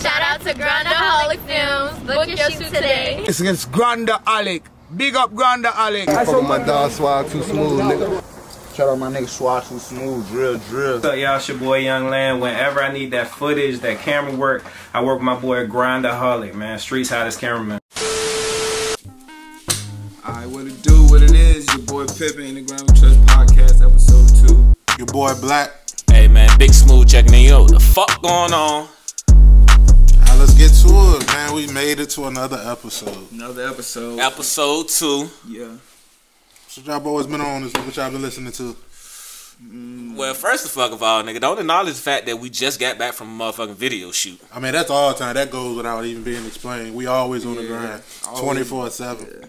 Shout out to Grandaholic Films. Book your shoot today. It's against Granda Alec. Big up Granda Alec. Fuck with my dog Swag Too Smooth, nigga. Shout out my nigga Swag Too Smooth, drill, drill. What's up, y'all? It's your boy Young Land. Whenever I need that footage, that camera work, I work with my boy Grindaholic, man. Streets hottest cameraman. Alright, what it do, what it is, your boy Pippin in the Ground Trust Podcast, episode 2. Your boy Black. Hey man, Big Smooth checking in. Yo, the fuck going on? Now let's get to it, man. We made it to another episode. Another episode. Episode two. yeah. So y'all boys been on this, what y'all been listening to? Well, first of fuck of all, nigga, don't acknowledge the fact that we just got back from a motherfucking video shoot. I mean, that's all the time. That goes without even being explained. We always on the Yeah, grind, twenty four seven.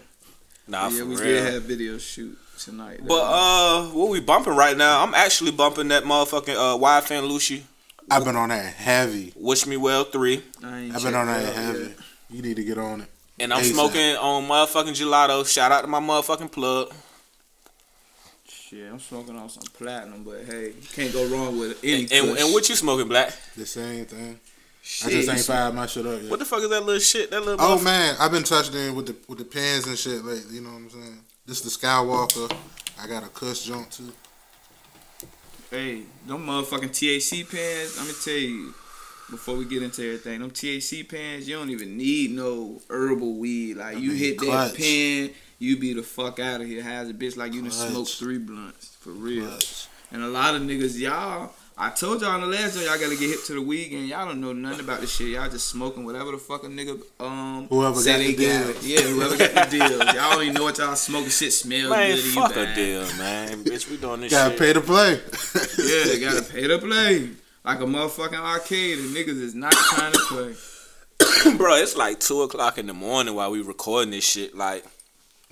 Nah, yeah, for we real. did have video shoot tonight. but uh, what we bumping right now? I'm actually bumping that motherfucking uh, YFN Lucci. I've been on that heavy. Wish Me Well three, I ain't I've been on that heavy. yet. You need to get on it. and I'm ASAP. smoking on motherfucking gelato. Shout out to my motherfucking plug. Shit, I'm smoking on some platinum, but hey, you can't go wrong with any And, and, and what you smoking, Black? The same thing. Shit, I just ain't fired my shit up yet. What the fuck is that little shit? That little Oh man, I've been touched in with the with the pens and shit lately. You know what I'm saying? This is the Skywalker. I got a cuss joint too. Hey, them motherfucking THC pens, let me tell you, before we get into everything, them THC pens, you don't even need no herbal weed. Like, I you mean, hit clutch. that pen, you be the fuck out of here. Has a bitch like you done Clutch. smoked three blunts, for real. Clutch. And a lot of niggas, y'all, I told y'all in the last show, y'all gotta get hip to the weed, and y'all don't know nothing about this shit. Y'all just smoking whatever the fuck a nigga, um, Whoever say got they the got deal. it. Yeah, whoever got the deal. Y'all don't even know what y'all smoking. Shit smells Man, good. and you fuck a deal, man. Bitch, we doing this Gotta shit. pay to play. Yeah, they gotta pay to play. Like a motherfucking arcade, and niggas is not trying to play. Bro, it's like two o'clock in the morning while we recording this shit. Like,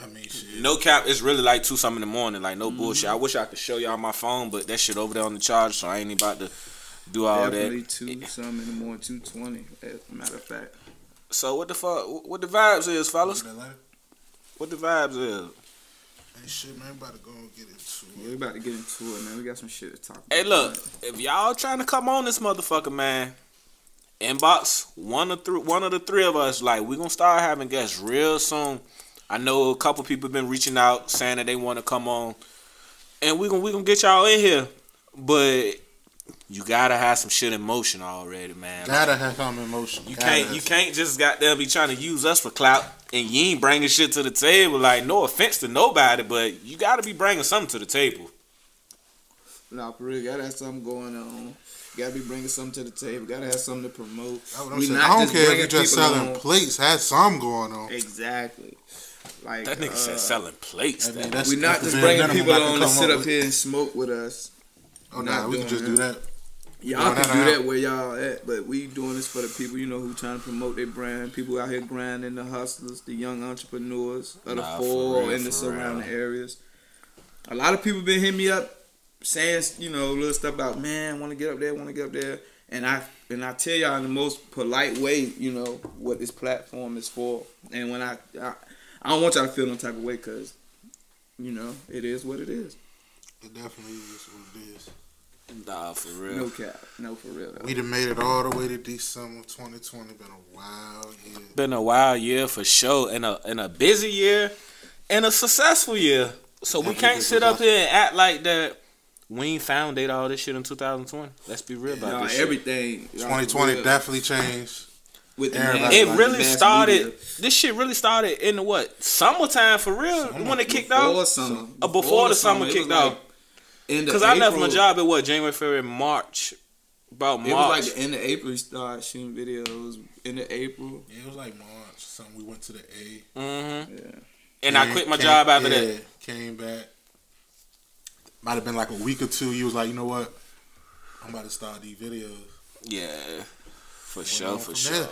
I mean, shit. no cap, it's really like two something in the morning. Like, Mm-hmm. no bullshit. I wish I could show y'all my phone, but that shit over there on the charge, so I ain't about to do all Definitely that. two something in the morning, two twenty. As a matter of fact, So what the fuck? What the vibes is, fellas? What the vibes is? Hey, shit, man, about to go and get into it. we it. about to get into it, man. We got some shit to talk about. Hey, look, if y'all trying to come on this motherfucker, man, inbox one of three, one of the three of us. Like, we gonna start having guests real soon. I know a couple people been reaching out saying that they want to come on, and we gonna we gonna get y'all in here, but you gotta have some shit in motion already, man. Gotta have some emotion. You Gotta can't you some- can't just goddamn be trying to use us for clout and you ain't bringing shit to the table. Like no offense to nobody, but you got to be bringing something to the table. Nah, for real, gotta have something going on. Gotta be bringing something to the table. Gotta have something to promote. I'm We not don't just care if you're just selling on- plates. Have some going on. Exactly. Like That nigga uh, said selling plates. I mean, We're not just bringing minimum people on to come sit up with. here and smoke with us. Oh, not nah, we can doing just do that. that. Y'all Doing can that do out. that where y'all at, but we doing this for the people, you know, who trying to promote their brand. People out here grinding, the hustlers, the young entrepreneurs of the Nah, for four real, and the surrounding real. areas. A lot of people been hitting me up saying, you know, little stuff about, man, want to get up there, want to get up there, and I and I tell y'all in the most polite way, you know, what this platform is for. And when I I, I don't want y'all to feel no type of way, cause you know, it is what it is. It definitely is what it is. Nah, for real. No cap, no for real. though. We done made it all the way to December 2020. Been a wild year. Been a wild year for sure, and a and a busy year, and a successful year. So we can't sit up here and act like that. We ain't founded all this shit in 2020. Let's be real about Nah, this. shit. everything. y'all, 2020 definitely changed. With the Everybody- It like really the started. media. This shit really started in the what summertime for real when it kicked before off. summer. Uh, before the summer it was kicked off. end of Because I left my job at what January, February, March. About It was March. like the end of April. We started shooting videos. End of April. Yeah, it was like March. Something we went to the A. hmm Yeah. And I quit my came- job after yeah, that. Came back. Might have been like a week or two. You was like, you know what? I'm about to start these videos. Yeah, for sure, for sure. there.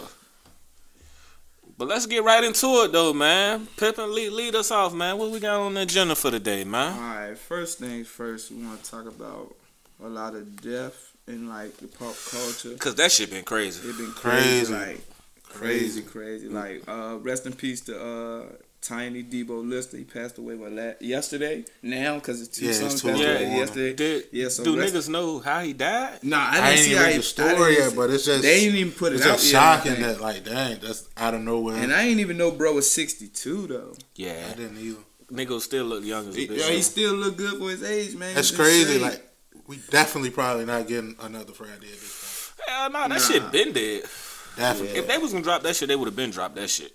But let's get right into it though, man. Pippin, lead, lead us off, man. What we got on the agenda for today, All man? All right. First things first. We want to talk about a lot of death in like the pop culture. Cause that shit been crazy. It been crazy, Crazy. like crazy, crazy. Like uh, rest in peace to uh, Tiny Deebo Lister. He passed away what, la- yesterday. Now, because it's two Yeah, it's songs two passed away them. yesterday. Did, yeah, so do rest- niggas know how he died? Nah, I I didn't ain't see even how read he, the story yet, but it's just they ain't even put it it's out just yet, I shocking that like dang, that's out of nowhere. And I ain't even know bro was 62 though. Yeah, I didn't either. niggas still look young as a bitch. yo, he still look good for his age, man. That's It's crazy. insane. Like we definitely probably not getting another Friday at this Hell nah, that Nah. shit been dead. point. Definitely. If they was gonna drop that shit, they would have been dropped that shit.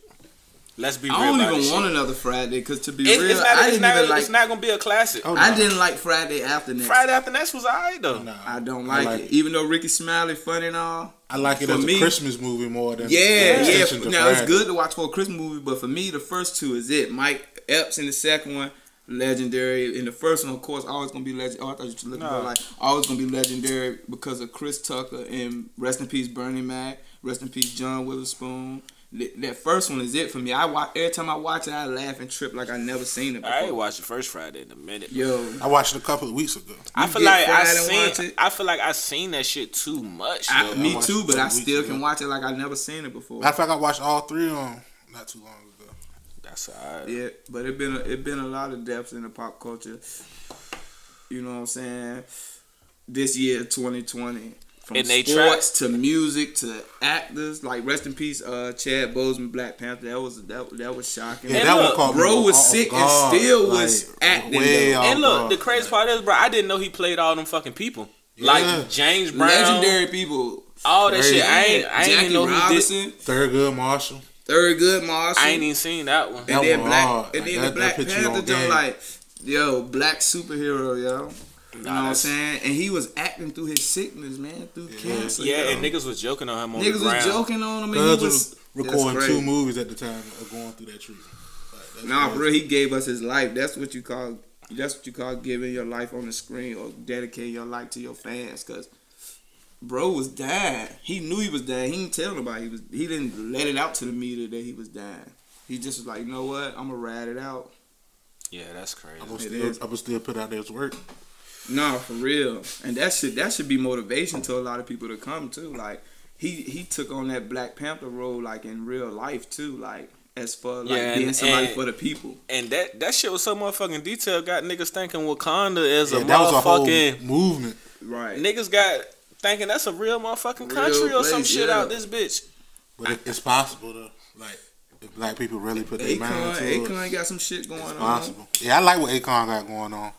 Let's be real. I don't even want shit. another Friday because to be It- real, it's not, I didn't not, even like. it's not gonna be a classic. Oh, I didn't like Friday after next. Friday after next was alright though. No, I don't I like, like it. it. even though Rickey Smiley funny and all. I like it For as me- a Christmas movie more than Yeah, an yeah. to Now it's good to watch for a Christmas movie, but for me, the first two is it. Mike Epps in the second one, legendary. In the first one, of course, always gonna be legend. Oh, I thought you were looking Nah. for like always gonna be legendary because of Chris Tucker and rest in peace Bernie Mac, rest in peace John Witherspoon. That that first one is it for me. I watch every time I watch it, I laugh and trip like I never seen it before. I ain't watched the first Friday in a minute. Yo, I watched it a couple of weeks ago. I feel like I Friday and seen. it. I feel like I seen that shit too much. I, though. me watched too, but I two weeks still ago. can watch it like I never seen it before. Matter of fact, I watched all three of them not too long ago. That's alright. Yeah, but it been a, it been a lot of depths in the pop culture. You know what I'm saying? This year, 2020, from And they sports to music to actors, like rest in peace, uh, Chad Boseman, Black Panther. That was that that was shocking. Yeah, And that look, one caught me bro was off sick and guard, still was acting, Way though. off And look, guard. the crazy part is, bro, I didn't know he played all them fucking people. Yeah. Like James Brown, Legendary people. all that Crazy. shit. I ain't, I ain't Jackie even know who did. Robinson, Thurgood Marshall. Thurgood Marshall. I ain't even seen that one. and That then one Black, hard. and Like, then that- the Black that Panther on joint, like, yo, black superhero, yo. You know what I'm saying? And he was acting through his sickness, man, through cancer. Yeah, yo. and niggas was joking on him on niggas the was joking on him, and he was was recording two movies at the time of going through that treatment. Like, Nah, crazy. bro, he gave us his life. That's what you call. That's what you call giving your life on the screen or dedicating your life to your fans. Cause bro was dying. He knew he was dying. He didn't tell nobody. He was. He didn't let it out to the media that he was dying. He just was like, you know what? I'm gonna ride it out. Yeah, that's crazy. I will It still, is. I will still put out there work. No, for real. And that should that should be motivation to a lot of people to come too. Like he he took on that Black Panther role like in real life too. Like as for like Yeah, being and- somebody and- for the people. And that that shit was so motherfucking detailed. Got niggas thinking Wakanda is Yeah, a that was a whole movement. Right. Niggas got thinking that's a real motherfucking Real country or some shit yeah. out this bitch. But it, it's possible though. Like if black people really put their mind Akon, to it, Akon got some shit going it's on. possible. Yeah, I like what Akon got going on.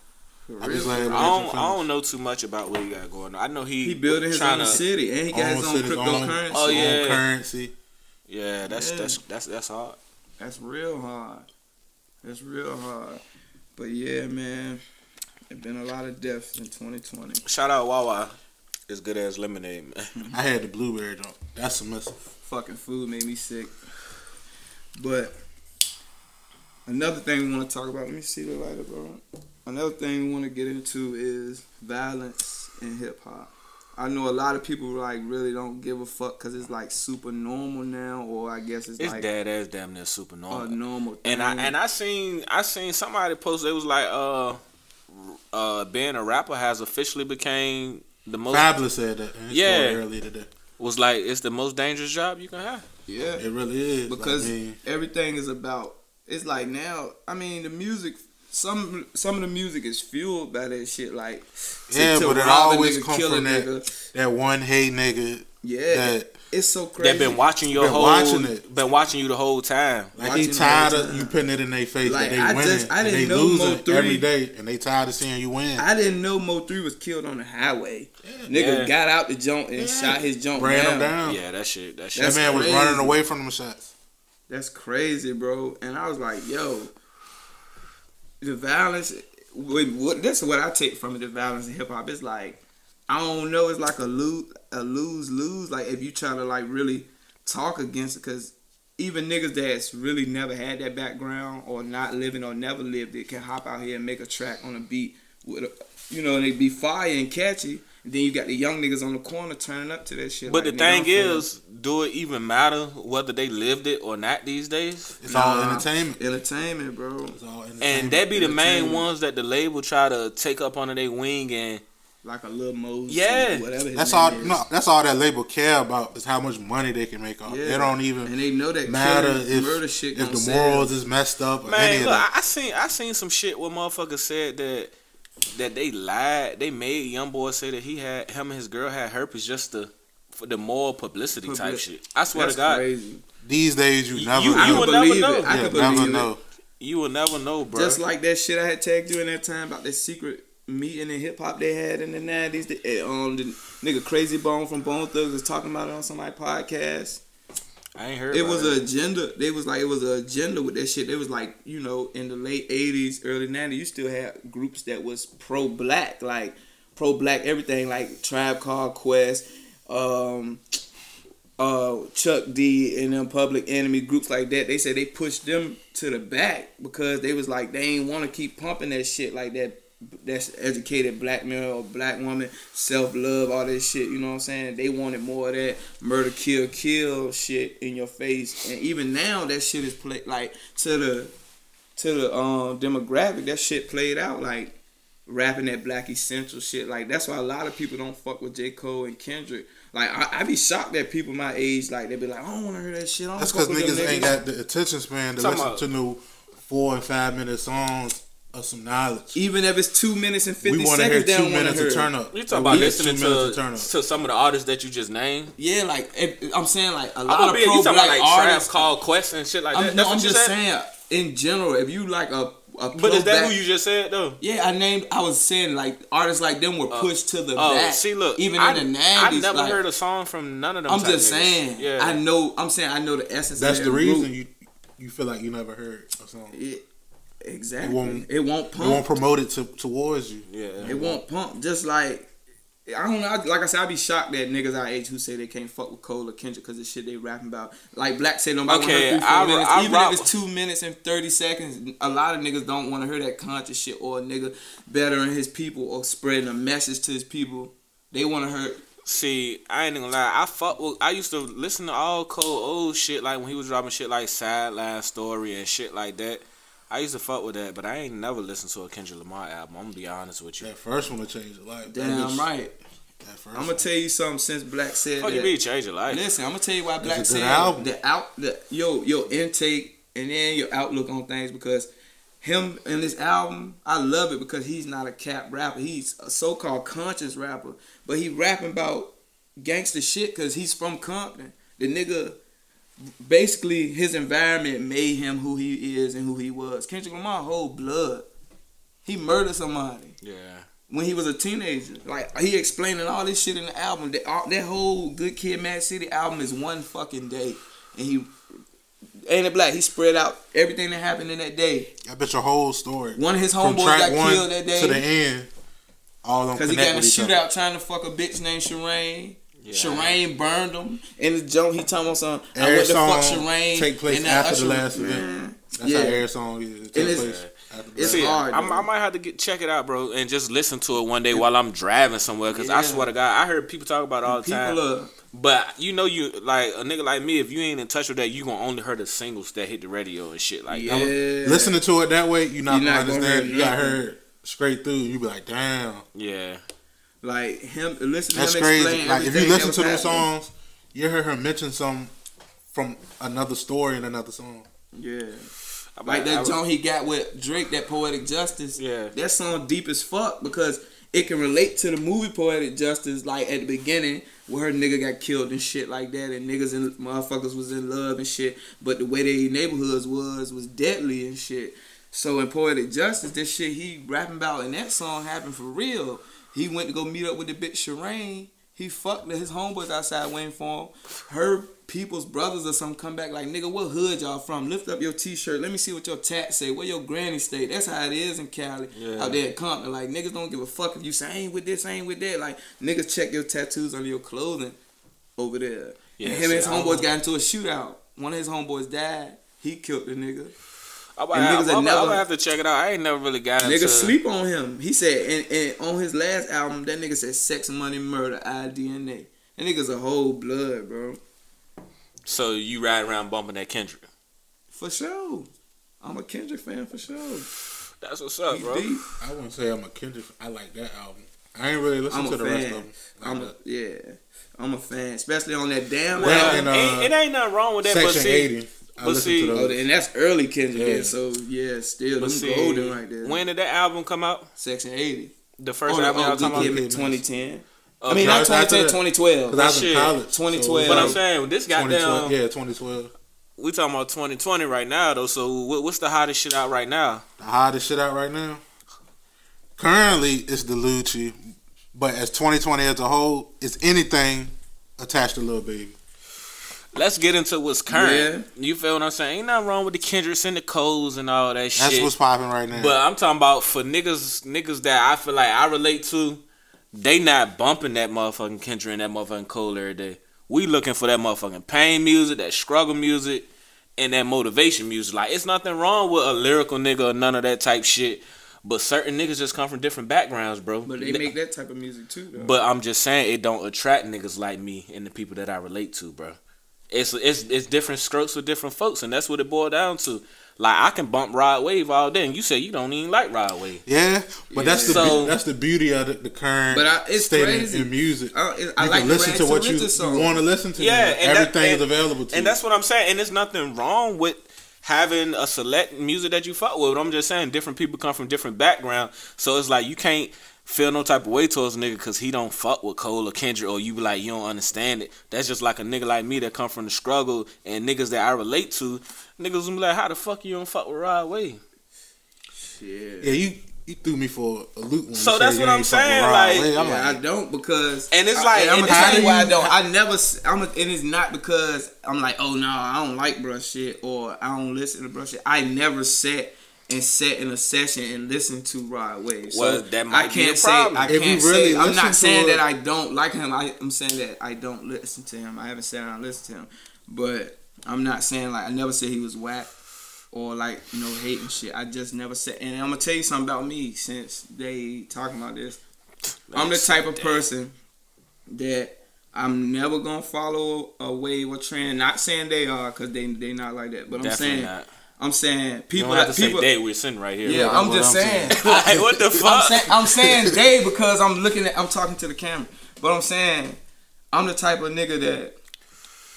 For I just I don't, I don't know too much about what he got going on. I know he He building his own to. city and he got his own city's cryptocurrency. Oh, own yeah. currency. Yeah, that's Yeah. that's that's that's hard. That's real hard. That's real hard. But yeah, man, it been a lot of deaths in 2020. Shout out Wawa. It's good as lemonade, man. I had the blueberry jump. That's a mess. Fucking food made me sick. But another thing we want to talk about. Let me see the lighter, bro. Another thing we want to get into is violence in hip hop. I know a lot of people like really don't give a fuck because it's like super normal now, or I guess it's, It's like dead ass damn near super a normal. normal thing. And I and I seen I seen somebody post it was like uh uh being a rapper has officially became the most Fabolous said that. in Yeah. story earlier today. was like it's the most dangerous job you can have. yeah, It really is because I mean, everything is about. It's like now. I mean, the music. Some some of the music is fueled by that shit. Like Yeah, but it always nigga, come kill a from that- nigga. that one hey nigga Yeah, that it's so crazy. They've been watching your Been whole watching it. been watching you the whole time. like Watching he tired of you putting it in their face Like, that they I winning just- I didn't they know losing Mo3- every day and they tired of seeing you win. I didn't know Mo3 was killed on the highway. Nigga Yeah. got out the joint and Yeah. shot his joint Ran down. him down. Yeah, that shit that shit. that That's man was running away from them shots. That's crazy, bro. And I was like, yo, the violence. What, what, that's what I take from. The violence in hip hop. It's like I don't know. It's like a lose, a lose, lose. Like if you try to like really talk against it, because even niggas that's really never had that background or not living or never lived it can hop out here and make a track on a beat with, a, you know, they be fire and catchy. And then you got the young niggas on the corner turning up to that shit. But like, the nigga, thing I'm is, do it even matter whether they lived it or not these days? It's all entertainment. entertainment, bro. It's all entertainment. And that be the main ones that the label try to take up under their wing and like a little Moses. Yeah. whatever. That's all. is. No, that's all that label care about is how much money they can make off. Yeah. They don't even and they know that matter if murder shit if gonna the sell. morals is messed up or any Man, of look, that. I, I seen I seen some shit where motherfuckers said that that they lied. They made young boy say that he had him and his girl had herpes just to for the more publicity type shit. I swear That's to God, crazy. These days, you You- never you I know. will could never know. it. I yeah, could never believe know. it. you will never know, bro. Just like that shit I had tagged you in that time about that secret meeting in hip hop they had in the nineties. Um, the nigga Krayzie Bone from Bone Thugs was talking about it on somebody's podcast. I ain't heard. It was an agenda. They was like it was an agenda with that shit. They was like you know in the late eighties, early nineties, you still had groups that was pro black, like pro black everything, like Tribe Called Quest, um, uh, Chuck D, and them Public Enemy groups like that. They said they pushed them to the back because they was like they ain't want to keep pumping that shit like that. That's educated black man or black woman, self love, all that shit. You know what I'm saying? They wanted more of that murder, kill, kill shit in your face. And even now, that shit is played like to the to the um demographic. That shit played out like rapping that Black Essential shit. Like that's why a lot of people don't fuck with J Cole and Kendrick. Like I, I be shocked that people my age like they be like I don't want to hear that shit. I don't That's fuck because with them niggas ain't got the attention span to Talking listen about- to new four and five minute songs of some knowledge. Even if it's two minutes and fifty We want to hear seconds, they two don't want to minutes hear. of it. turn up. You talking about listening two to, turn up. to some of the artists that you just named? Yeah, like if, I'm saying, like a I'm lot gonna of be, you pro black about like artists. Call Quest and shit like that. I'm, That's no, I'm just said? saying, in general, if you like a, a But is that black- who you just said though? Yeah, I named. I was saying like artists like them were uh, pushed to the Oh, back. see, look, even I, in the name I nineties. never like, heard a song from none of them. I'm just niggas. saying. Yeah, I know. I'm saying I know the essence. That's of the reason group. you you feel like you never heard a song. It, exactly. It won't- it won't They won't promote it to, towards you. yeah. It won't pump. Just like I don't know. I- Like I said, I'd be shocked that niggas our age who say they can't fuck with Cole or Kendrick because the shit they rapping about. Like Black said, nobody Okay, want to I- hear minutes. I Even rock- if it's two minutes and thirty seconds, a lot of niggas don't want to hear that conscious shit or a nigga bettering his people or spreading a message to his people. They want to hear. See, I ain't gonna lie. I fuck with. I used to listen to all Cole old shit like when he was dropping shit like Sideline Story and shit like that. I used to fuck with that, but I ain't never listened to a Kendrick Lamar album. I'm gonna be honest with you. That first one will change your life. That Damn bitch- right. That first I'm gonna one. tell you something. Since Black said Fuck that, you be change your life. Listen, I'm gonna tell you why Black a good said album. the out the yo your intake and then your outlook on things because him in this album, I love it because he's not a cap rapper. He's a so-called conscious rapper, but he rapping about gangster shit because he's from Compton. The nigga, basically, his environment made him who he is and who he was. Kendrick Lamar, whole blood. He murdered somebody Yeah. when he was a teenager. Like he explaining all this shit in the album. That, all, that whole Good Kid, Mad City album is one fucking day, and he ain't it black. He spread out everything that happened in that day. I bet your whole story. One of his homeboys got one killed that day to the end. All them because he got in a with other. shootout trying to fuck a bitch named Shireen. Yeah. Shireen burned him. And the joke he talking about some. I Every went to fuck song Shireen. take place and that after the Usher- last event. Man, That's yeah. how every song is. It And takes it's- place it's See, hard, I'm. I might have to get check it out, bro, and just listen to it one day while I'm driving somewhere. Cause I swear to God, I heard people talk about it all the time. Are But you know, you like a nigga like me. If you ain't in touch with that, you gonna only hear the singles that hit the radio and shit like yeah. that. Listening to it that way, you're not You're gonna not gonna understand. hear you got heard straight through. You be like, damn, Yeah, Like him, listen to that's him crazy. explain Like if you listen to them songs, you hear her mention some from another story in another song. Yeah. I Like that I- song he got with Drake, that Poetic Justice. Yeah. That song deep as fuck because it can relate to the movie Poetic Justice, like at the beginning where her nigga got killed and shit like that, and niggas and motherfuckers was in love and shit. But the way their neighborhoods was was deadly and shit. So in Poetic Justice, this shit he rapping about in that song happened for real. He went to go meet up with the bitch Shireen. He fucked his homeboys outside waiting for him. Her people's brothers or something come back like, nigga, what hood y'all from? Lift up your t-shirt. Let me see what your tat say. Where your granny stay? That's how it is in Cali. Yeah. Out there in Compton. Like, niggas don't give a fuck if you say, I ain't with this, I ain't with that. Like, niggas check your tattoos on your clothing over there. Yeah, and him and his homeboys got into a shootout. One of his homeboys died. He killed the nigga. I might, and I, niggas I'm, that I'm gonna have to check it out. I ain't never really got into. Niggas sleep on him. He said, and, and on his last album, that nigga said sex, money, murder, IDNA. That nigga's a whole blood, bro. So you ride around bumping that Kendrick. For sure. I'm a Kendrick fan for sure. That's what's up, He bro. deep. I wouldn't say I'm a Kendrick. I like that album. I ain't really listen to a the rest of them. I'm a, yeah, I'm a fan, especially on that damn Well, and, album. uh, ain't, it ain't nothing wrong with that, but see, 80. I but listen see- to Oh, those. and that's early Kendrick. Yeah. Yeah. So yeah, still but see, golden right there. when did that album come out? Section 80. The first oh, album oh, y'all talking about? Kid, 2010. I mean, not After 2010, that- 2012. Because I was shit, in college. 2012. But Yeah. I'm saying this 2012. goddamn. Yeah, 2012. We talking about 2020 right now though. So what, what's the hottest shit out right now? The hottest shit out right now. Currently, it's the Lucci. but as 2020 as a whole, it's anything attached to Lil Baby. Let's get into what's current. You feel what I'm saying? Ain't nothing wrong with the Kendricks and the Coles and all that That's shit. That's what's popping right now. But I'm talking about for niggas, niggas that I feel like I relate to. They not bumping that motherfucking Kendrick and that motherfucking Cole every day. We looking for that motherfucking pain music, that struggle music, and that motivation music. Like it's nothing wrong with a lyrical nigga or none of that type shit. But certain niggas just come from different backgrounds, bro. But they make that type of music too, though. But I'm just saying it don't attract niggas like me and the people that I relate to, bro. It's it's it's different strokes for different folks, and that's what it boiled down to. Like I can bump Rod Wave all day, and you say you don't even like Rod Wave. yeah, but that's the So- that's the beauty of the, the current But I- it's state in- crazy. in music. I- you I like can listen to to what you, you want to listen to. Yeah, and and that- everything is available to And you. that's what I'm saying. And there's nothing wrong with having a select music that you fuck with. I'm just saying different people come from different backgrounds, so it's like you can't feel no type of way towards a nigga because he don't fuck with Cole or Kendrick or you be like you don't understand it. That's just like a nigga like me that come from the struggle and niggas that I relate to. Niggas will be like, how the fuck you don't fuck with Rod Wave? Shit. Yeah, you you threw me for a loop. When you So said that's what I'm ain't fuck with saying, Rod like- Wave. I'm yeah, like, I don't because And it's I- like- and I'm gonna tell you why I don't. I never. s- I'm. A, and it's not because I'm like, oh no, I don't like brush shit or I don't listen to brush shit. I never sat and sat in a session and listen to Rod Wave. So Well, that might I can't the say. problem. I If can't really say. I'm not saying that I don't like him. I, I'm saying that I don't listen to him. I haven't sat down and listen to him, but I'm not saying like I never said he was whack or like you know hating shit. I just never said. And I'm gonna tell you something about me since they talking about this. I'm the type of person that I'm never gonna follow a wave or trend. Not saying they are, cause they they not like that. But I'm Definitely saying not. I'm saying people You don't have to people. say day. We're sitting right here. yeah. I'm just I'm saying. like, what the I'm fuck? I'm saying day because I'm looking at I'm talking to the camera. But I'm saying I'm the type of nigga that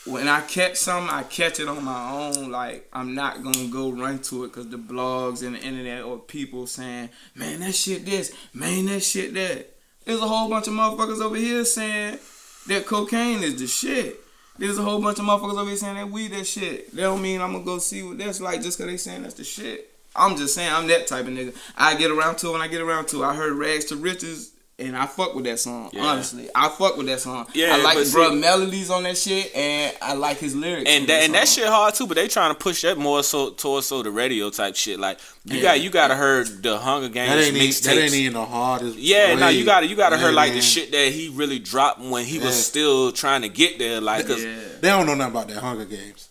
when I catch something, I catch it on my own. Like I'm not gonna go run to it because the blogs and the internet or people saying, "Man, that shit this, man, that shit that." There's a whole bunch of motherfuckers over here saying that cocaine is the shit. There's a whole bunch of motherfuckers over here saying that weed that shit. That don't mean I'm gonna go see what that's like just cause they saying that's the shit. I'm just saying I'm that type of nigga. I get around to it when I get around to it. I heard Rags to Riches and I fuck with that song. Yeah. Honestly, I fuck with that song. Yeah, I like the bro see- melodies on that shit, and I like his lyrics. and on that and that shit hard too. But they trying to push that more so towards so the radio type shit. Like you Yeah. got you got to heard the Hunger Games that ain't even, that ain't even the hardest. Yeah, no, you got to you got to Yeah, heard like man. the shit that he really dropped when he was still trying to get there. Like, cause Yeah. They don't know nothing about that Hunger Games.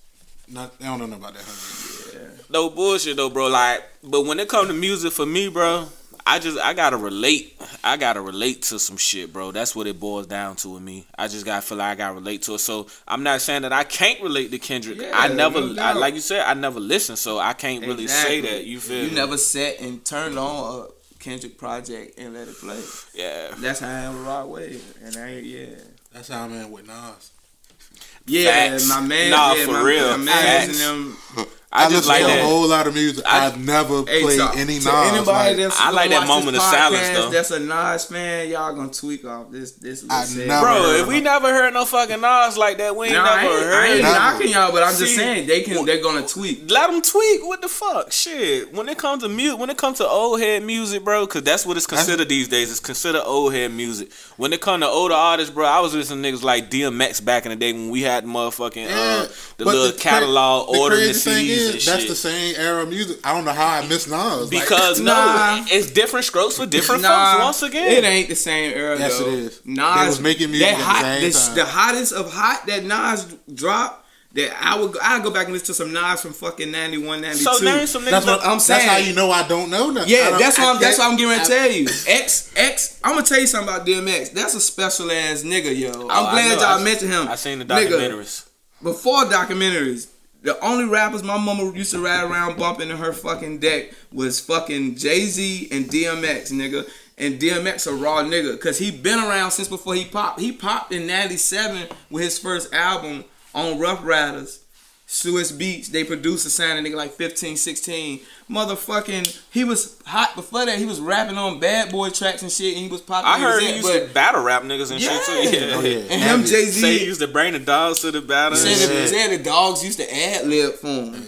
Not, they don't know nothing about that Hunger Games. no bullshit though, bro. Like, but when it come to music for me, bro, I just I gotta relate. I gotta relate to some shit, bro. That's what it boils down to with me. I just gotta feel like I gotta relate to it. So I'm not saying that I can't relate to Kendrick. Yeah, I never, no I, like you said, I never listen, so I can't really Exactly. say that. You feel You me? never sat and turned on a Kendrick project and let it play. Yeah. That's how I am with Rod Wave, and I yeah. That's how I'm in with Nas. Yeah, Facts. my man. Nah, yeah, for my, real. My man Facts. and them. I, I, just listen like to that. a whole lot of music. Hey, I've never Hey, played so, any Nas. to anybody like, that's I like that moment this of silence, though. That's a Nas fan. Y'all gonna tweak off this this. little I never Bro, if we never heard no fucking Nas like that, we ain't Nah, I never ain't, I ain't. Never. knocking y'all, but I'm just See, saying they can. They're gonna tweak. Let them tweak. What the fuck? Shit. When it comes to music, when it comes to old head music, bro, because that's what it's considered these days. It's considered old head music. When it comes to older artists, bro, I was listening to niggas like DMX back in the day when we had motherfucking Yeah, uh, the little cra- catalog the ordering the crazy thing CDs is, That's shit. the same era of music. I don't know how I miss Nas. Like, because Nah. no, it's different strokes for different Nah, folks. Once again, it ain't the same era. Yes, though. it is. Nas They was making music that at the hot, same this- time. the hottest of hot that Nas dropped. That I would I go back and listen to some Nas from fucking 91, 92. so name some niggas. that's what I'm saying. That's how you know I don't know nothing. Yeah, that's what I'm. I- That's what I'm getting ready to tell you. X X. I'm gonna tell you something about DMX. That's a special ass nigga, yo. Oh, I'm Oh, glad know. y'all I- mentioned him. I seen the Nigga, documentaries. before documentaries, the only rappers my mama used to ride around bumping in her fucking deck was fucking Jay Z and DMX, nigga. And DMX a raw nigga, cause he been around since before he popped. He popped in '97 with his first album on Ruff Ryders. Swizz Beatz, they produced a sound nigga like 15, 16. Motherfucking, he was hot before that. He was rapping on Bad Boy tracks and shit, and he was popping. I heard was he used but to battle rap niggas and Yeah. shit too. Yeah. Oh, yeah. And him, Jay Say he used to bring the dogs to the battle. and said, shit. the, said the dogs used to ad lib for him.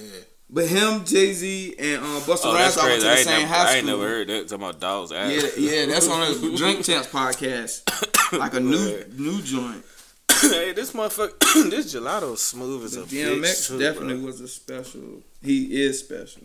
But him, Jay Z, and uh, Busta Oh, Rhymes all went to the same never, high I ain't never heard that. Talking about dogs. Yeah, yeah, that's on the Drink Champs podcast, like a new new joint. hey, this motherfucker, this gelato smooth as a But bitch. DMX too, definitely bro. was a special. He is special.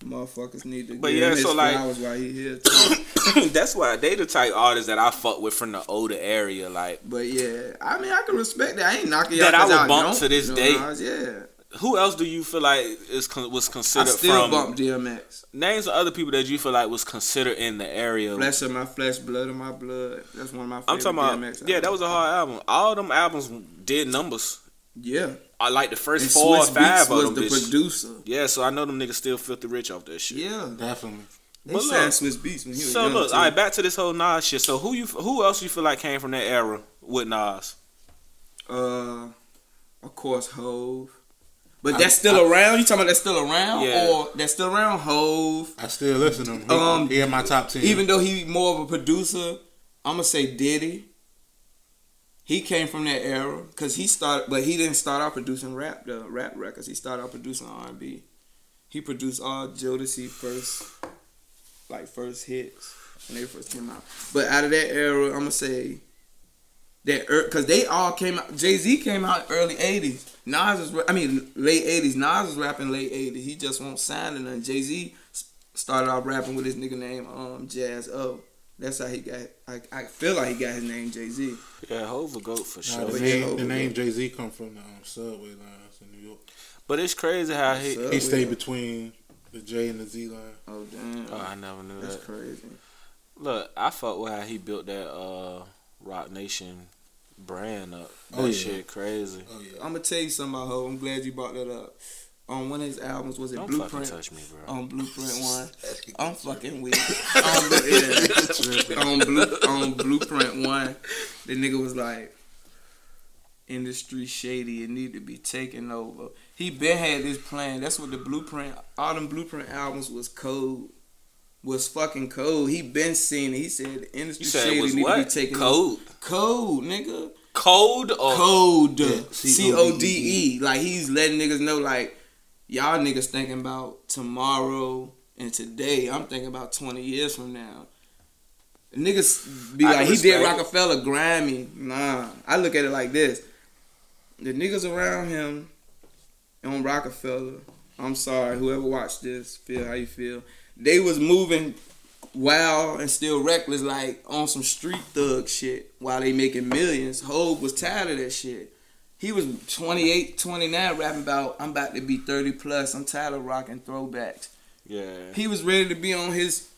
Motherfuckers need to But yeah, so, like- while he here. Too. That's why they the type artists that I fuck with from the older area. Like, but yeah, I mean, I can respect that. I ain't knocking That y'all I would bump to this know day. Nas, Yeah, who else do you feel like is con- was I considered still from? bump DMX. Names of other people that you feel like was considered in the area. Flesh of my flesh, blood of my blood. That's one of my favorite I'm talking about. DMX Yeah, that was a hard album. All them albums did numbers. yeah. I like the first And four or five Beats of was them. the bitches. producer. Yeah, so I know them niggas still filthy rich off that shit. Yeah, Definitely. they But look, Swizz Beatz when he was So young, look, too. all right, back to this whole Nas shit. So who you, who else you feel like came from that era with Nas? Uh, of course, Hove. But I- that's still around. You talking about that's still around, Yeah. or that's still around? Hove. I still listen to him. He, Um, he in my top ten. Even though he more of a producer, I'm gonna say Diddy. He came from that era because he started, but he didn't start out producing rap the rap records. He started out producing R&B. He produced all Jodeci first, like first hits when they first came out. But out of that era, I'm gonna say that because they all came out. Jay Z came out early '80s. Nas was, I mean, late '80s. Nas was rapping late '80s. He just won't sign to nothing. Jay Z started out rapping with his nigga name um Jaz-O. That's how he got. I, I feel like he got his name Jay Z. Yeah, Hov a goat for Nah, sure. the name, yeah, name Jay Z come from the um, subway lines in New York. But it's crazy how he. So- He stayed between the J and the Z line. Oh damn, Oh, I never knew that's that. That's crazy. Look, I fuck with how he built that uh Roc Nation brand up. Oh, that Oh, yeah. shit crazy. Oh yeah. I'm gonna tell you something about Ho. I'm glad you brought that up. On one of his albums, was it Don't fucking Blueprint? touch me, bro. On Blueprint one, I'm fucking weak. on, um, yeah. on, blue, on Blueprint one, the nigga was like, industry shady. It need to be taken over. He been had this plan. That's what the Blueprint. All them Blueprint albums was code. Was fucking cold. He been seeing it. He said the industry You said shady it was need to be what? taken Code. over. Code, nigga. Cold or Code. Yeah, C O D E. Like he's letting niggas know like y'all niggas thinking about tomorrow and today. I'm thinking about 20 years from now. Niggas be I like, he did respect it. Roc-A-Fella Grammy. Nah, I look at it like this. The niggas around him on Roc-A-Fella, I'm sorry, whoever watched this, feel how you feel. They was moving wild and still reckless, like on some street thug shit while they making millions. Hope was tired of that shit. He was 28, 29 rapping about, I'm about to be 30 plus. I'm tired of rocking throwbacks. yeah. He was ready to be on his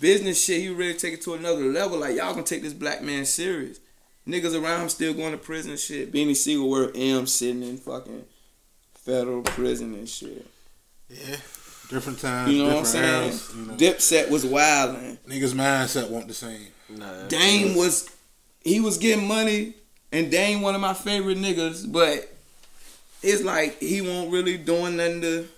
business shit. He was ready to take it to another level. Like, y'all gonna take this black man serious. Niggas around him still going to prison and shit. Beanie Sigel where M sitting in fucking federal prison and shit. Yeah. Different times, You know what I'm different saying? eras. You know. Dipset was wildin'. Niggas mindset won't the same. Nah, Dame was he was getting money and Dame one of my favorite niggas, but it's like he won't really doing nothing to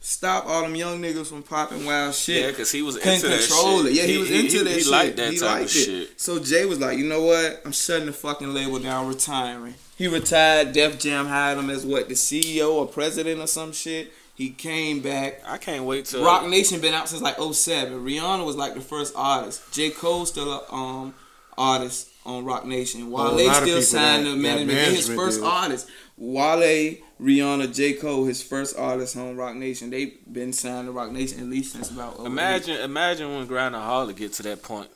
stop all them young niggas from popping wild shit. Yeah, because he was Couldn't into that shit. it. Yeah, he, was into that shit. he shit. liked that he type liked of it. shit. So Jay was like, you know what? I'm shutting the fucking label down, retiring. He retired. Def Jam hired him as what the CEO or president or some shit. He came back. I can't wait to Roc Nation been out since like 07. Rihanna was like the first artist. J. Cole still a um artist on Roc Nation. Well, a Wale lot of still signed that- to that management. They his first deal. artist. Wale, Rihanna, J. Cole, his first artist on Roc Nation. They've been signed to Rock Nation at least since about 08. Imagine, imagine when Grind and Harley get to that point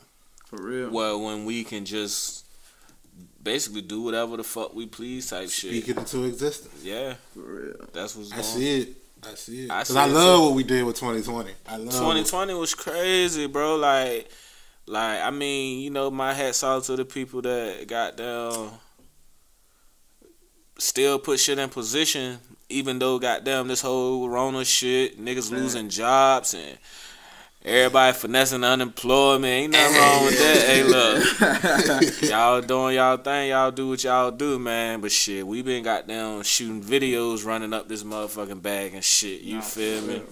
for real. Well, when we can just basically do whatever the fuck we please type shit. Speak it into existence. Yeah, For real. that's what's I going. see it. I it. Cause see I love what we did with 2020. I love. 2020 was crazy, bro. Like, like I mean, you know, my hats off to the people that got down, still put shit in position, even though goddamn this whole Rona shit, niggas Man. losing jobs and Everybody finessing unemployment. Ain't nothing wrong with that. Hey, look. y'all doing y'all thing. Y'all do what y'all do, man. But shit, we been goddamn shooting videos running up this motherfucking bag and shit. You feel me?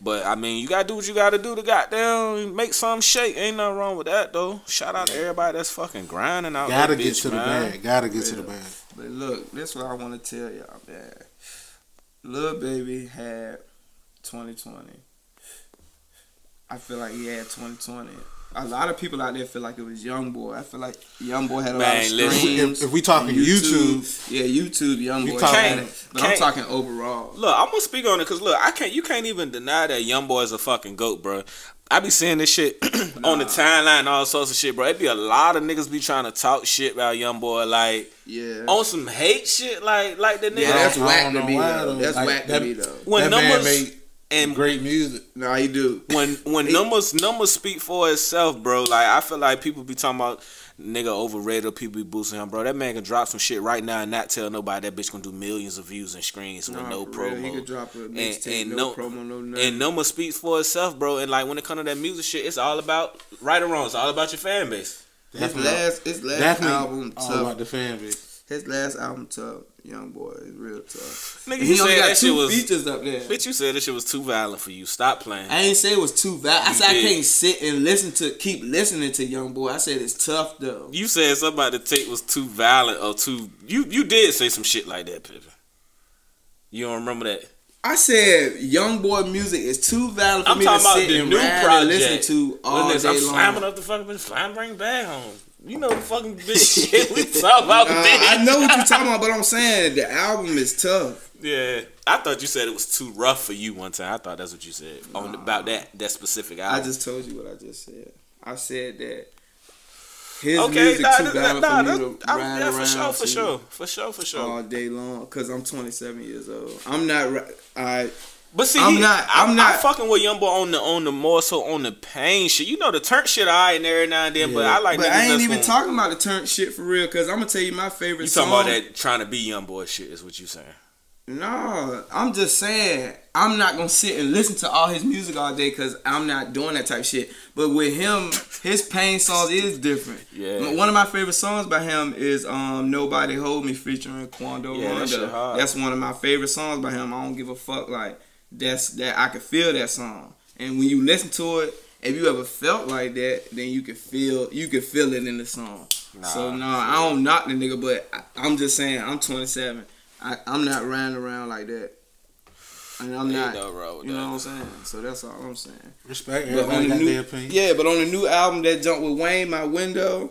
But I mean, you gotta do what you gotta do to goddamn make some shake. Ain't nothing wrong with that though. Shout out to everybody that's fucking grinding out. Gotta get bitch, to the man. bag. Gotta get to the bag. But look, this is what I want to tell y'all, man. Lil Baby had 2020. I feel like he had 2020. A lot of people out there feel like it was Young Boy. I feel like Young Boy had a lot Man, of listen, streams. if- if we talking YouTube, yeah, YouTube, Young We Boy talking- had it. But I'm talking overall. Look, I'm gonna speak on it because look, I can't. You can't even deny that young boy is a fucking goat, bro. I be seeing this shit on the timeline, all sorts of shit, bro. It be a lot of niggas be trying to talk shit about young boy, like Yeah. on some hate shit, like like the nigga. yeah, that's I whack to me though. though. That's Like, whack that- to me though. when that man numbers made and great music. No, he do. when when numbers numbers speak for itself, bro. Like I feel like people be talking about nigga overrated or people be boosting him, bro. That man can drop some shit right now and not tell nobody that bitch gonna do millions of views and screens with Nah, no for real, promo. He could drop a and, mixtape, and no, no, promo, no nothing. and number speaks for itself, bro. And like when it comes to that music shit, it's all about right or wrong. It's all about your fan base. his Definitely- last, his last Definitely album, all tough. about the fan base. His last album, tough. Young boy is real tough. Nigga, he you only said got that two was. features up there. Bitch, you said that shit was too violent for you. Stop playing. I ain't say it was too violent. I You said I can't sit and listen to, keep listening to Young Boy. I said it's tough though. You said somebody about the tape was too violent or too. You you did say some shit like that, Pippin. You don't remember that? I said Young Boy music is too valid for I'm me to talking about sit the and new ride and project. listen to all Listen, day I'm long. slamming up the fucking bitch. Slam bring bag home. You know the fucking bitch shit we talk about. Uh. I know what you're talking about, but I'm saying the album is tough. Yeah, I thought you said it was too rough for you one time. I thought that's what you said on about that that specific album. I just told you what I just said. I said that his okay, music nah, too nah, valid nah, for me to I- ride yeah, around for sure, for sure, for sure, for sure. all day long. Cause I'm 27 years old. I'm not. I But see, I'm he- not- I'm, I'm not not- fucking with Young Boy on the on the more so on the pain shit. You know the turn shit alright and every now and then, but I like. but I ain't even talking about the turn shit for real. Cause I'm gonna tell you my favorite. You song. talking about that trying to be Young Boy shit is what you saying? No, I'm just saying I'm not gonna sit and listen to all his music all day because I'm not doing that type shit. But with him, his pain songs is different. Yeah. One of my favorite songs by him is um "Nobody Hold Me" featuring Quando Yeah, that Rondo. hard. That's one of my favorite songs by him. I don't give a fuck. Like that's that I can feel that song. And when you listen to it, if you ever felt like that, then you can feel you can feel it in the song. so no, I don't knock the nigga, but I, I'm just saying I'm 27. I, I'm not riding around like that. And I'm not, no wrong you know what I'm saying? So that's all I'm saying. Respect. But on the got new, their opinion. yeah, but on the new album that jumped with Wayne, My Window,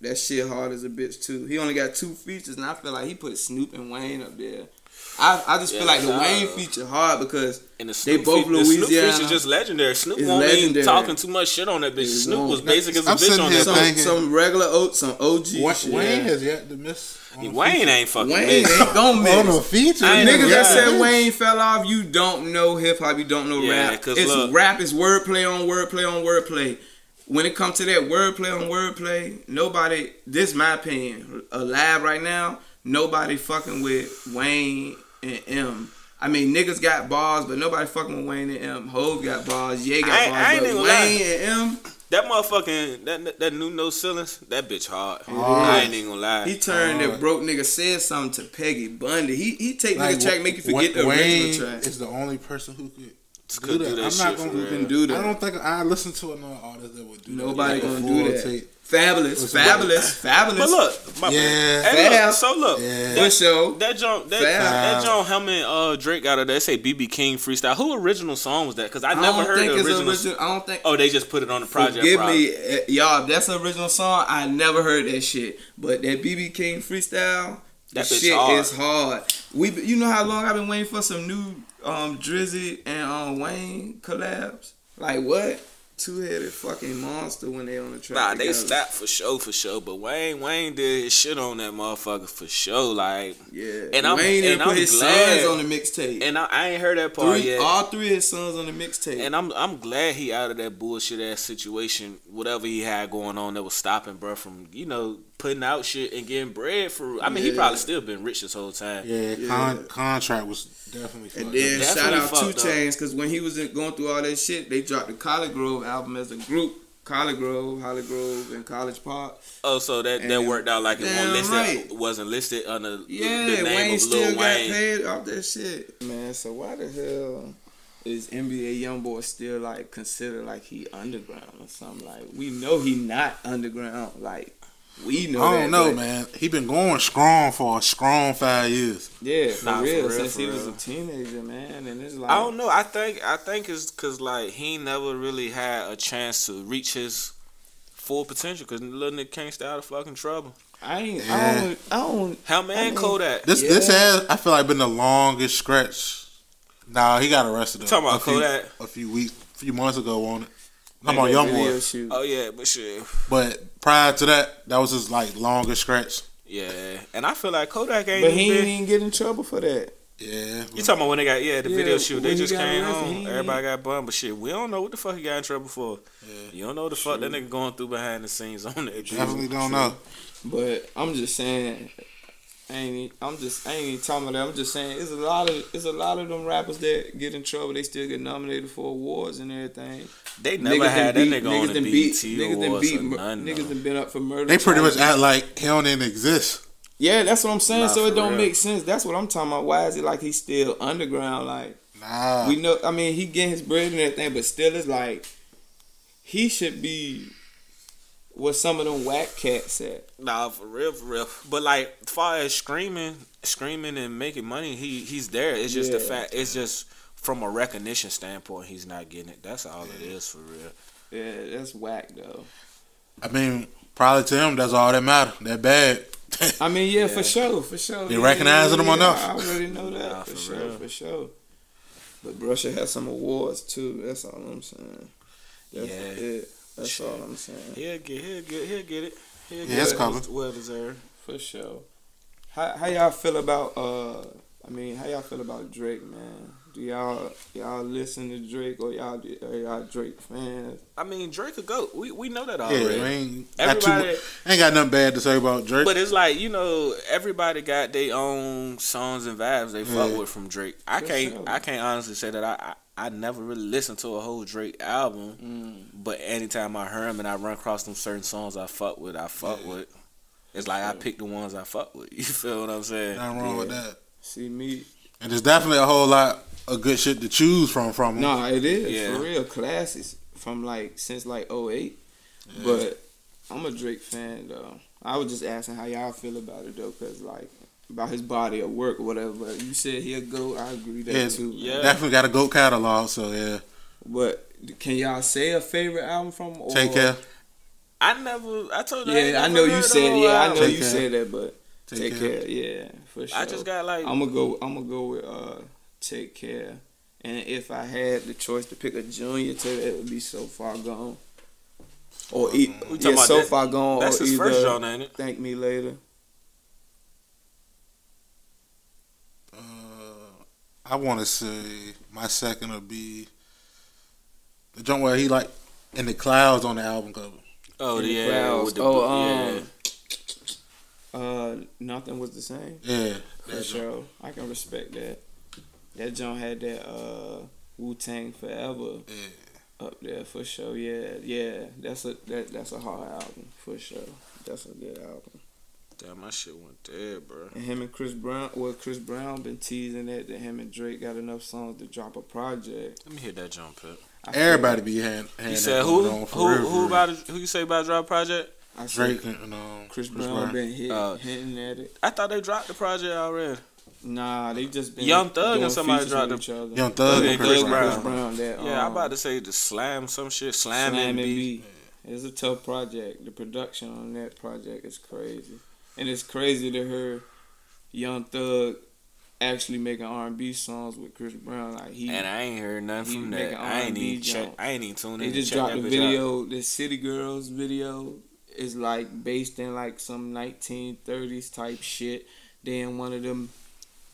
that shit hard as a bitch too. He only got two features, and I feel like he put Snoop and Wayne up there. I, I just Yeah, feel like the that's Wayne feature hard because And the They Snoop both feat- the Snoop Louisiana. feature just legendary. Snoop It's won't legendary. even talking too much shit on that bitch. It Snoop won't. was basic as a I'm bitch on that. some, thinking- some regular oat, some OG Wa- shit. Wayne has yet to miss. Wayne ain't fucking Wayne big. ain't gonna miss. On a feature. I Niggas that said Yeah. Wayne fell off, you don't know hip hop, you don't know Yeah, rap. 'cause It's look- rap is wordplay on wordplay on wordplay. When it comes to that wordplay on wordplay, nobody, this my opinion, alive right now, nobody fucking with Wayne and M. I mean, niggas got balls, but nobody fucking with Wayne and M. Hove got balls, Ye got I ain't- bars, I ain't but Wayne lie. and M, That motherfucking that that new no ceilings, that bitch hard. I ain't even gonna lie. he turned Hard. that broke nigga said something to Peggy Bundy. He he take Like, nigga track, make you Wa- forget the Wayne original track. is the only person who could Could do that. do that I'm shit not gonna real. Can do that. I don't think I listen to another artist that would do Nobody that. Nobody gonna do that. tape. Fabolous, fabolous, fabolous. But look, my Yeah. Hey, look, Fab. so look, Yeah. For sure. that jump, that Fab. that jump, him and uh, Drake out of there. They say BB King freestyle. Who original song was that? Because I, I never don't heard think the it's original. original. I don't think. Oh, they just put it on the project. Forgive probably. me, eh, y'all. If that's an original song, I never heard that shit. But that BB King freestyle, That shit hard. is hard. We, you know how long I've been waiting for some new um Drizzy and um Wayne collabs. Like what? Two headed fucking monster when they on the track. Nah, they slapped for sure, for sure. But Wayne, Wayne did his shit on that motherfucker for sure. Like, Yeah, And I'm- Wayne and put I'm his glad- sons on the mixtape. and I, I ain't heard that part Three, yet. all three of his sons on the mixtape. And I'm I'm glad he out of that bullshit ass situation, whatever he had going on that was stopping bro from you know putting out shit and getting bread for. I mean, he probably still been rich this whole time. Yeah, Yeah. Con- contract was definitely. And then up. shout out Two. Chains because when he was in, going through all that shit, they dropped the College Grove album as a group. College Grove, Holly Grove, and College Park. Oh, so that that worked out like it Damn wasn't listed, right. wasn't listed under Yeah, the name Wayne of still Lil got paid off that shit. Man, so why the hell is NBA YoungBoy still like considered like he underground or something? Like we know he not underground. Like we know. I don't know, man. He been going strong for a strong five years. Yeah, for, Nah, for real, real, Since for he was a teenager, man, and it's like I don't know. I think I think it's because like he never really had a chance to reach his full potential because little nigga can't stay out of fucking trouble. I ain't. Yeah. I don't. I don't. Hell man, I mean- Kodak. This this has I feel like been the longest stretch. Nah, he got arrested. You talking a about few, Kodak? a few weeks, a few months ago on it. I'm that on young video boy, shoot. Oh yeah, but shit. but prior to that, that was his like longest stretch. Yeah, and I feel like Kodak ain't. But he even ain't even get in trouble for that. Yeah, You talking about when they got yeah the Yeah, video shoot? They just came arrested, home. Everybody got bummed, but shit, we don't know what the fuck he got in trouble for. Yeah. You don't know what the fuck that nigga going through behind the scenes on that. shit. definitely don't know. But I'm just saying, I ain't. I'm just. I ain't even talking about that. I'm just saying, it's a lot of. It's a lot of them rappers that get in trouble. They still get nominated for awards and everything. They never Niggas had that done nigga beat- on niggas the beat- BET Niggas done awards beat. or mur- none. Niggas done been up for murder. They pretty much act like he don't even exist. Yeah, that's what I'm saying. Nah, so it don't real. make sense. That's what I'm talking about. Why is it like he's still underground? Like Nah, we know. I mean, he getting his bread and everything, but still, it's like he should be what some of them whack cats at. Nah, for real, for real. But like, as far as screaming, screaming and making money, he he's there. It's just the fact. It's just from a recognition standpoint, he's not getting it. That's all it is for real. Yeah, that's whack though. I mean, probably to him that's all that matter. That bad. I mean, yeah, Yeah. for sure, for sure. They Yeah, recognizing yeah, him enough. I already know that Nah, for, for sure, real. for sure. But Brusha has some awards too. That's all I'm saying. That's Yeah. it. That's all I'm saying. He'll get, he'll get, he'll get it. He'll Yeah, get it's it. coming. Well deserved. For sure. How how y'all feel about uh? I mean, how y'all feel about Drake, man? Do y'all y'all listen to Drake or y'all are y'all Drake fans? I mean, Drake a goat. We we know that Yeah, already. I ain't, got too, Everybody- ain't got nothing bad to say about Drake. But it's like you know, everybody got their own songs and vibes they fuck with from Drake. I For can't, sure. I can't honestly say that I, I, I never really listened to a whole Drake album. Mm. But anytime I hear him and I run across them certain songs I fuck with, I fuck Yeah. with. It's like I pick the ones I fuck with. You feel what I'm saying? Nothing wrong with that. See me? And there's definitely a whole lot of good shit to choose from from him. No, it is Yeah. for real. Classics from like since like 08. Yeah. But I'm a Drake fan though. I was just asking how y'all feel about it though, cause like about his body of work or whatever. But you said he'll go. I agree that Yeah, too. yeah. Definitely got a GOAT catalog, so yeah. But can y'all say a favorite album from? Or, Take care. I never. I told you. Yeah, I ain't know you said. the whole Yeah, I know. Take you Care. said that, but Take, take, care. care. Yeah, for sure. I just got like. I'm gonna go. I'm gonna go with uh, take care. And if I had the choice to pick a junior to that, it would be so far gone. Or e- yeah, so that- far gone. that's or his either first joint, ain't it? Thank me later. Uh, I want to say my second would be the joint where he like in the clouds on the album cover. Oh In the yeah. clouds. The, Oh, yeah. um, Uh, nothing was the same. Yeah, For that joint. sure, I can respect that. That joint had that uh Wu Tang Forever Yeah. up there for sure. Yeah, yeah, that's a that that's a hard album for sure. That's a good album. Damn, my shit went dead, bro. And him and Chris Brown, well, Chris Brown been teasing that that him and Drake got enough songs to drop a project. Let me hit that jump pit. I Everybody be hand, hand You that said going who? on for Who? real, Who about? Who you say about drop project? I said Drake and um, Chris, Brown, been hit, Uh, hinting at it. I thought they dropped the project already. Nah, they just been Young Thug doing and somebody features dropped each other. Young Thug Thug and and Chris Chris Brown. Chris Brown. That Yeah, I'm um, about to say the slam some shit, slam, Slam and and beat. Beat. It's a tough project. The production on that project is crazy, and it's crazy to hear Young Thug actually making R and B songs with Chris Brown. Like he, And I ain't heard nothing he from that. I ain't even check. I ain't even tuned in. to just dropped a bitch out. video. This City Girls video is like based in like some 1930s type shit. Then one of them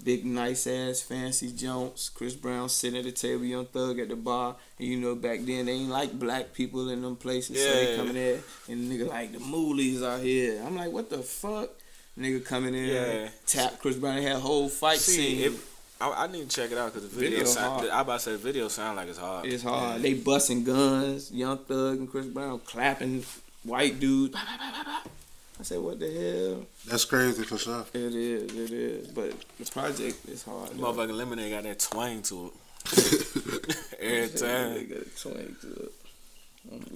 big nice ass fancy Jones. Chris Brown sitting at the table, Young Thug at the bar, and you know back then they ain't like black people in them places. So they Yeah. coming there and nigga like the Moolies are here. I'm like, what the fuck? Nigga coming in, Yeah. tap Chris Brown. They had a whole fight See, scene. it, I, I need to check it out because the video, Video sound. I about to say the video sound like it's hard. It's hard. They busting guns. Young Thug and Chris Brown clapping white dude. Bah, bah, bah. I said, what the hell? That's crazy for sure. It is, it is. But the project is hard. though. Motherfucking Lemonade got that twang to it. Every They time. got a twang to it.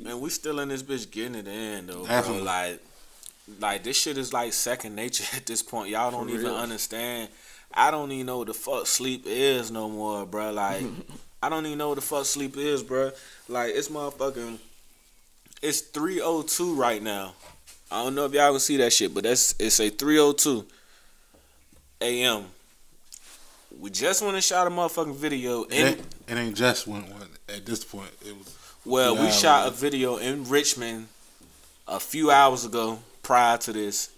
And we still in this bitch getting it in though, bro. Definitely. Like, like this shit is like second nature at this point. Y'all don't For even real. understand. I don't even know what the fuck sleep is no more, bro. Like, I don't even know what the fuck sleep is, bro. Like, it's motherfucking. It's three oh two right now. I don't know if y'all can see that shit, but that's it's a three oh two a.m. We just went and shot a motherfucking video It in ain't, it ain't just one, one at this point. It was Well, we shot a video in Richmond a few hours ago prior to this,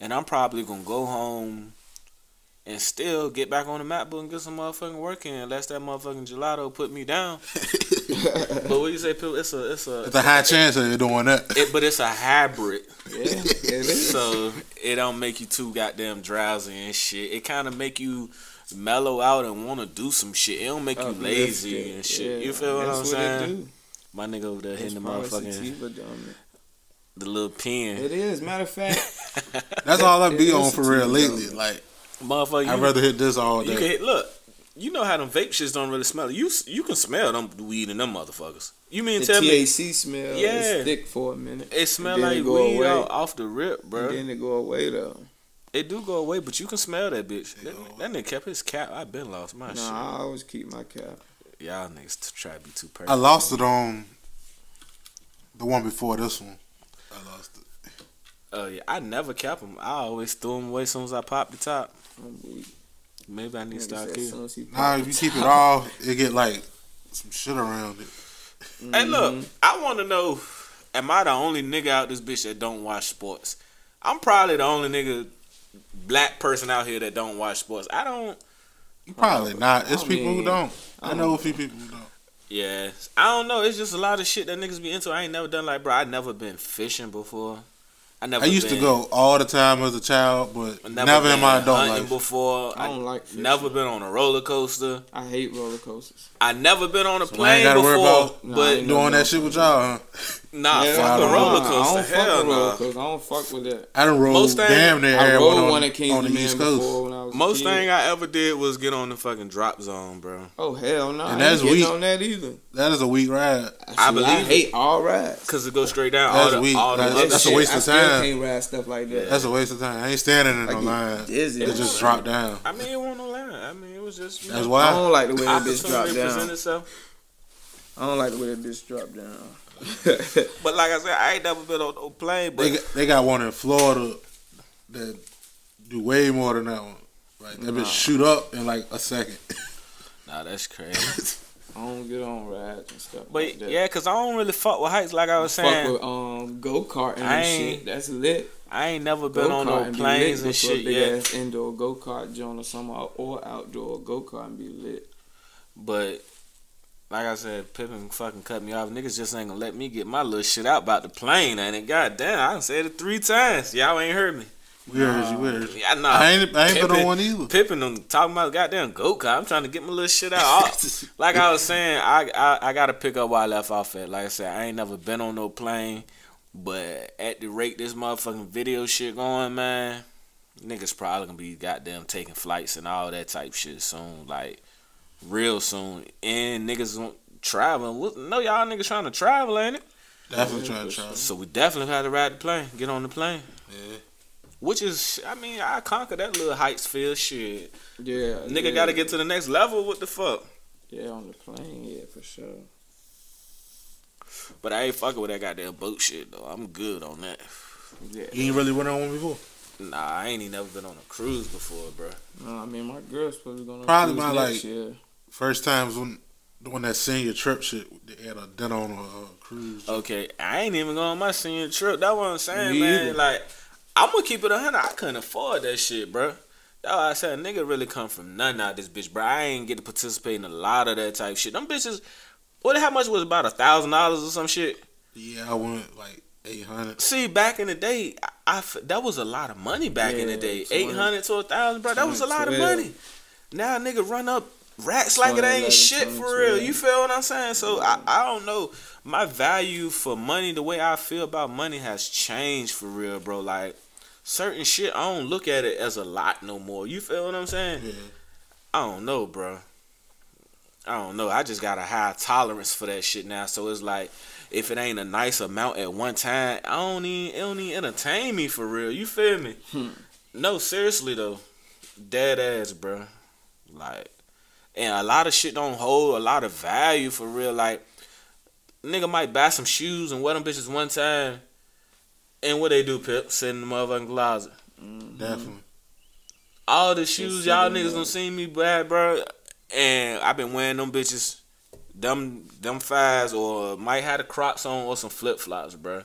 and I'm probably gonna go home and still get back on the MacBook and get some motherfucking work in, unless that motherfucking gelato put me down. but what you say, Pil? It's a, it's a, it's a high chance of you doing that. it, but it's a hybrid, Yeah, it is. so it don't make you too goddamn drowsy and shit. It kind of make you mellow out and want to do some shit. It don't make you oh, lazy Uplifted. and shit. Yeah, you feel what I'm what saying? do. My nigga over there It's hitting the probably motherfucking sativa doing it. the little pen. It is. Matter of fact, That's all I be on for real lately. Like Motherfucker, you, I'd rather hit this all you can day. hit, look. You know how them vape shits don't really smell. You you can smell them weed in them motherfuckers. You mean the tell me THC smell Yeah. is thick for a minute. it smell like it go weed away. off, off the rip, bro? And then it go away though. It do go away, but you can smell that bitch. That, that nigga kept his cap. I been lost my shit. Nah, I always keep my cap. Y'all niggas t- try to be too perfect. I lost it on the one before this one. I lost it. Oh yeah, I never cap them. I always throw them away as soon as I pop the top. I'm weak. Maybe I need to Nigga start said keeping. soon Nah, if you keep it all, it get like some shit around it. Hey, look, Mhm. I want to know: Am I the only nigga out this bitch that don't watch sports? I'm probably the only nigga, black person out here that don't watch sports. I don't. You probably not. It's I people who don't. I I know a few people who don't. Yeah, I don't know. It's just a lot of shit that niggas be into. I ain't never done like, bro. I never been fishing before. I never. I used to go all the time as a child, but I never, in been my adult hunting life. before. I don't like fishing. Never been on a roller coaster. I hate roller coasters. I never been on a ain't plane gotta worry before. about Nah, but ain't Doing no that shit with y'all, huh? nah, Yeah, fuck a nah, roller I don't fuck Hell with roller no. coasters. I don't fuck with that. I done rolled Most thing- damn near I everyone rode on, one at on Kingston the East Coast. when I was a Most kid. thing I ever did was get on the fucking drop zone, bro. Oh hell no! And I that's ain't getting weak. on that either. That is a weak ride. I See, I believe it. hate all rides. Cause it goes straight down. That's all the, weak. all the That's- other that's a waste I of still time. can't ride stuff like that. That's a waste of time. I ain't standing in I no get line. It just dropped down. I mean, it wasn't no line. I mean, it was just you That's why. I don't like the way that bitch opportunity dropped present down. itself. I don't like the way that bitch dropped down. But like I said, I ain't never been on no plane. But They got, they got one in Florida that do way more than that one. Like that Nah. bitch shoot up in like a second. nah, that's crazy. I don't get on rides and stuff. But like that. yeah, cause I don't really fuck with heights. Like I was fuck saying, with um go kart and shit. That's lit. I ain't never been Go on kart no and be planes lit and with a shit big yet. ass indoor go kart joint or some or outdoor go kart and be lit. But like I said, Pippin fucking cut me off. Niggas just ain't gonna let me get my little shit out about the plane. And it God damn, I said it three times. Y'all ain't heard me. We heard you, we heard you. Yeah, nah. I ain't, I ain't been Pippin- on one either. Pippin them talking about goddamn go kart. I'm trying to get my little shit out. like I was saying, I, I I gotta pick up where I left off at. Like I said, I ain't never been on no plane, but at the rate this motherfucking video shit going, man, niggas probably gonna be goddamn taking flights and all that type shit soon, like real soon. And niggas gon- traveling. What- No, y'all niggas trying to travel, ain't it? Definitely trying to travel. So we definitely had to ride the plane, get on the plane. Yeah. Which is, I mean, I conquered that little heights feel shit. Yeah, Nigga yeah. got to get to the next level. What the fuck? Yeah, on the plane, yeah, for sure. But I ain't fucking with that goddamn boat shit though. I'm good on that. Yeah. You ain't really went on one before. Nah, I ain't even never been on a cruise before, bro. No, I mean my girl's supposed to be going on Probably cruise my, next like- year. First times when doing that senior trip shit, they had a dinner on a, uh cruise. Okay, I ain't even going on my senior trip. That what I'm saying, Me man. either. Like, I'm gonna keep it a hundred. I couldn't afford that shit, bro. Oh, I said, nigga really come from nothing out this bitch, bro. I ain't get to participate in a lot of that type shit. Them bitches, what? How much was it, about a thousand dollars or some shit? Yeah, I went like eight hundred. See, back in the day, I that was a lot of money back in the day. Eight hundred to a thousand, bro. That was a lot of money. Now, nigga, run up racks like it ain't shit for real. You feel what I'm saying? So I, I don't know. My value for money, the way I feel about money, has changed for real, bro. Like certain shit, I don't look at it as a lot no more. You feel what I'm saying? Yeah. I don't know, bro. I don't know. I just got a high tolerance for that shit now. So it's like, if it ain't a nice amount at one time, I don't even it don't even entertain me for real. You feel me? No, seriously though, dead ass, bro. Like, and a lot of shit don't hold a lot of value for real. Like, nigga might buy some shoes and wear them bitches one time, and what they do, Pip, sit in the motherfucking closet. Mm-hmm. Definitely. All the shoes sit y'all niggas there. done seen me bad, bro. And I've been wearing them bitches, them them fives, or might have the Crocs on or some flip flops, bro.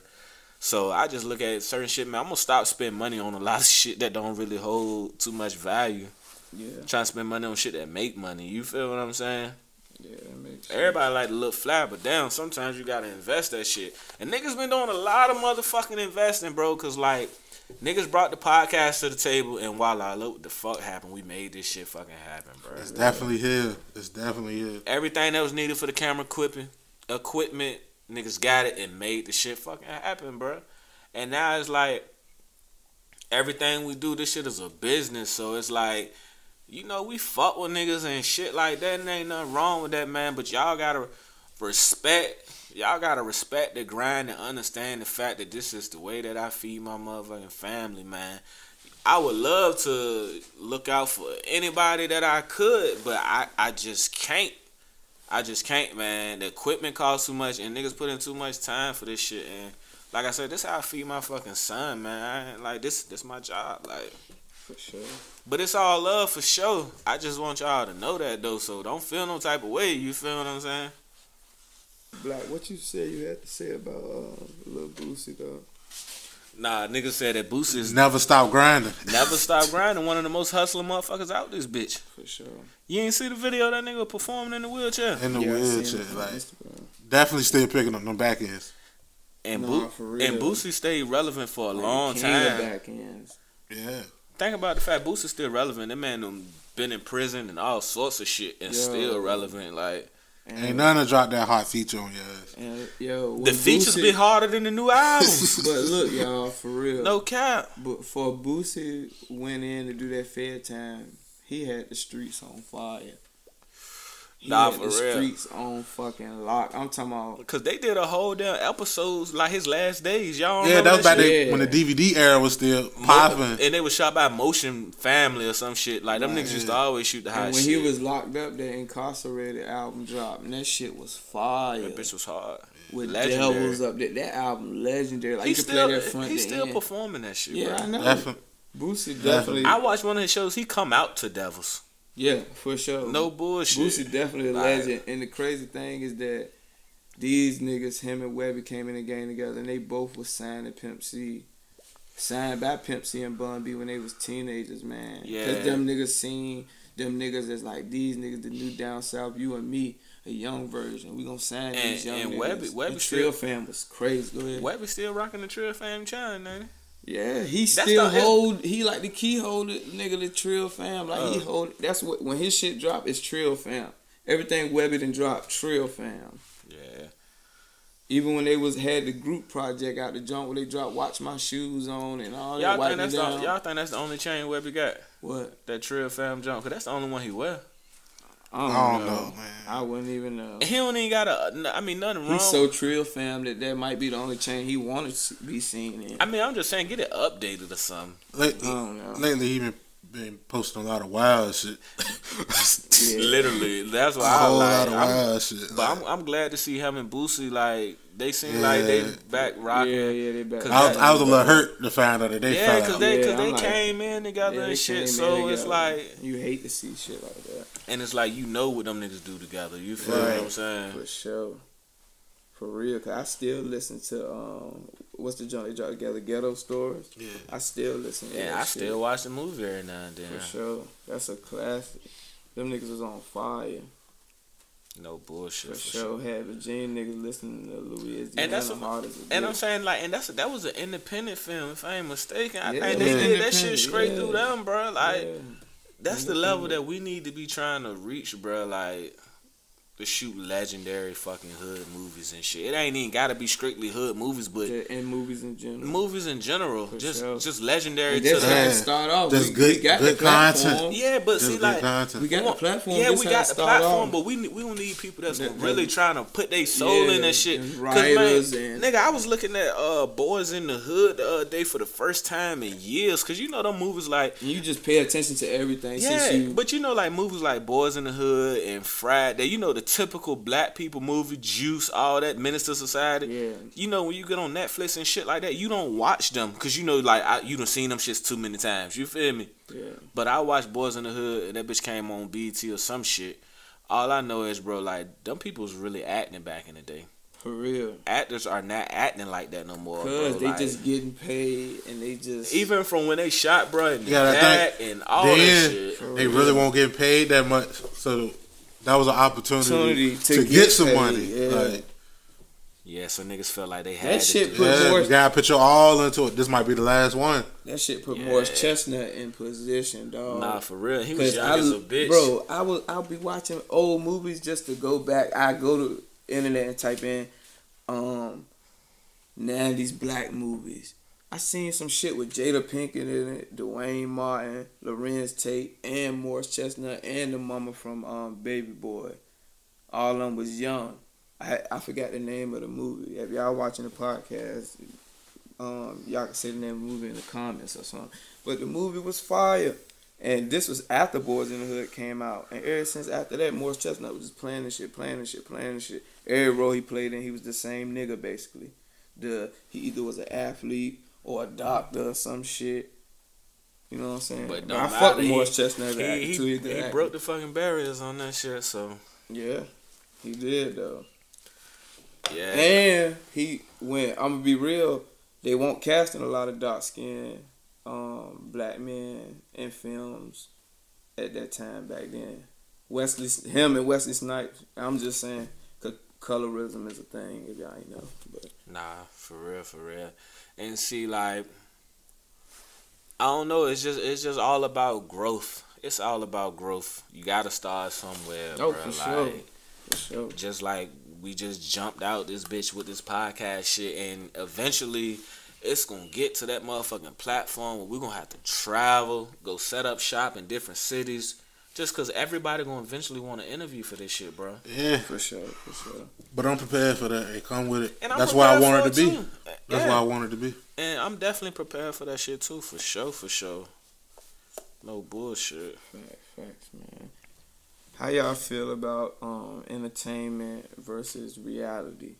So I just look at certain shit, man. I'm gonna stop spending money on a lot of shit that don't really hold too much value. Yeah, Trying to spend money on shit that make money. You feel what I'm saying? yeah, that makes sense. Everybody like to look fly, but damn, sometimes you gotta invest that shit. And niggas been doing a lot of motherfucking investing, bro. Cause like niggas brought the podcast to the table, and voila, look what the fuck happened. We made this shit fucking happen, bro. It's definitely here. It's definitely here. Everything that was needed for the camera equipment, equipment, niggas got it and made the shit fucking happen, bro. And now it's like everything we do, this shit is a business. So it's like, you know, we fuck with niggas and shit like that, and ain't nothing wrong with that, man. But y'all gotta respect. Y'all gotta respect the grind and understand the fact that this is the way that I feed my motherfucking family, man. I would love to look out for anybody that I could, but I, I just can't. I just can't, man. The equipment costs too much, and niggas put in too much time for this shit. And like I said, this how I feed my fucking son, man. Like this, this my job. Like, for sure. but it's all love for sure. I just want y'all to know that though, so don't feel no type of way. You feel what I'm saying? Black, what you said you had to say about uh, Lil Boosie though? Nah, nigga said that Boosie is Never stop grinding. never stop grinding. One of the most hustling motherfuckers out this bitch. For sure. You ain't see the video that nigga performing in the wheelchair. In the Yeah, wheelchair. Like definitely still picking up them back ends. And Nah, Bo- and Boosie stayed relevant for a Like, long time. Back ends. Yeah. Think about the fact Boosie's still relevant. That man done been in prison and all sorts of shit and Yo. still relevant. Like And, Ain't none to drop that hot feature on your ass. and yo, the features Boosie- be harder than the new albums. but look, y'all, for real. no cap. But for Boosie went in to do that fair time, he had the streets on fire. He Nah, had for the real. streets on fucking lock. I'm talking about Cause they did a whole damn episodes like his last days. Y'all Yeah, remember that was back shit? Yeah. when the DVD era was still Mo- popping. And they was shot by Motion Family or some shit. Like them Right. niggas used to always shoot the high. and when shit. he was locked up, that incarcerated album dropped, and that shit was fire. that bitch was hard. with legendary. devils up there. That album legendary. Like He you still play that front he's still end. performing that shit. Yeah, I bro. know. Definitely. Boosie definitely. I watched one of his shows. He come out to Devils. Yeah, for sure. No bullshit. Boosie definitely a Like- legend. And the crazy thing is that these niggas, him and Webbie, came in the game together, and they both was signed to Pimp C. Signed by Pimp C and Bun B when they was teenagers, man. Yeah. Cause them niggas seen them niggas as like these niggas, the new down south. You and me, a young version. We gonna sign And- these young and niggas. Webbie- Webbie the Trill still- fam was crazy. Go ahead. Webbie still rocking the Trill Fam China, ain't Yeah, he That's still the- hold. He like the key holder, nigga. The Trill fam, like he Uh. hold. That's what when his shit drop, it's Trill fam. Everything Webbie done drop, Trill fam. Yeah. Even when they was had the group project out the junk where they dropped "Watch My Shoes On" and all that. Y'all Wipe think that's the, down. y'all think that's the only chain Webbie got? What? That Trill Fam jump? Cause that's the only one he wear. I don't, I don't know. know, man. I wouldn't even know. He don't even got a. I mean, nothing wrong. He's so Trill fam that that might be the only chain he wanted to be seen in. I mean, I'm just saying, get it updated or something. Lately, I don't know. lately he been, been posting a lot of wild shit. Yeah. Literally, that's a why I like. Lot of I'm, wild shit. but I'm, I'm glad to see him and Boosie like they seem like they back Yeah, rocking. yeah, yeah, they back. I was, I was a little hurt to find out that they Yeah, because out. they, Yeah, cause they I'm like- came in together Yeah, they and shit. came in So it's like, you hate to see shit like that. And it's like you know what them niggas do together. You feel Right. what I'm saying? For sure. For real, cause I still listen to um, what's the joint they dropped together, Ghetto Stories. Yeah. I still listen. to Yeah, I shit. still watch the movie every now and then. for sure. That's a classic. Them niggas was on fire. No bullshit. For, For, sure. Had Virginia niggas listening to Louis. And that's what- hard as And I'm saying like, and that's that was an independent film, if I ain't mistaken. I Yeah. think they did that shit straight yeah. through them, bro. Like Yeah. That's the level that we need to be trying to reach, bro. Like to shoot legendary fucking hood movies and shit. It ain't even gotta be strictly hood movies, but Yeah, in movies in general. movies in general, For just sure. just legendary And to that's the how Yeah. it start off. Just we, good- we got good the platform. content. Yeah, but Just see, like content. We got the platform. Yeah, we got the platform, off. but we we don't need people that's That- really that- trying to put their soul in Yeah, that shit. and 'Cause, writers man, and- nigga, I was looking at uh Boyz n the Hood the other day for the first time in years, cause you know them movies like And you just pay attention to everything yeah, since you. but you know like movies like Boyz n the Hood and Friday, you know the typical black people movie, Juice, all that, Menace II Society. Yeah. You know when you get on Netflix and shit like that, you don't watch them, cause you know like I, you done seen them shits too many times. You feel me? yeah. But I watched Boyz n the Hood and that bitch came on BT or some shit. All I know is, bro, like them people was really acting back in the day. For real. Actors are not acting like that no more, bro. Cause they Like, just getting paid and they just even from when they shot, bro, and Yeah, that and all then that shit. they really won't get paid that much. So that was an opportunity, Opportunity to, to get, get some paid, money. yeah. Like, Yeah, so niggas felt like they had that shit do put yeah, Morris, you gotta put your all into it. This might be the last one. that shit put Yeah. Morris Chestnut in position, dog. Nah, for real, he was Cause young I, as a bitch. bro, I will. I'll be watching old movies just to go back. I go to internet and type in, um, '90s black movies. I seen some shit with Jada Pinkett in it, Duane Martin, Larenz Tate, and Morris Chestnut, and the mama from um Baby Boy. All of them was young. I I forgot the name of the movie. If y'all watching the podcast, um, y'all can say the name of the movie in the comments or something. But the movie was fire. And this was after Boyz n the Hood came out. And ever since after that, Morris Chestnut was just playing this shit, playing this shit, playing this shit. Every role he played in, he was the same nigga basically. The he either was an athlete or a doctor or some shit. You know what I'm saying? But I don't fuck he- Morris Chestnut. he, he, too, he, could broke the fucking barriers on that shit. So Yeah, he did though. yeah, And he went. I'm gonna be real, they won't casting a lot of dark skin um, black men in films at that time back then. Wesley, him and Wesley Snipes. I'm just saying, colorism is a thing. If y'all ain't know, but Nah, for real, for real. And see, like, I don't know. It's just, it's just all about growth. It's all about growth. You gotta start somewhere, Oh, bro. like, sure. for sure. just like we just jumped out this bitch with this podcast shit, and eventually. It's gonna get to that motherfucking platform where we're gonna have to travel, go set up shop in different cities, just cause everybody gonna eventually want to interview for this shit, bro. Yeah, For sure, for sure. but I'm prepared for that. It come with it. And That's why I prepared wanted for to be. too. That's Yeah. why I wanted to be. And I'm definitely prepared for that shit too, for sure, for sure. No bullshit. Facts, facts, man. How y'all feel about um, entertainment versus reality?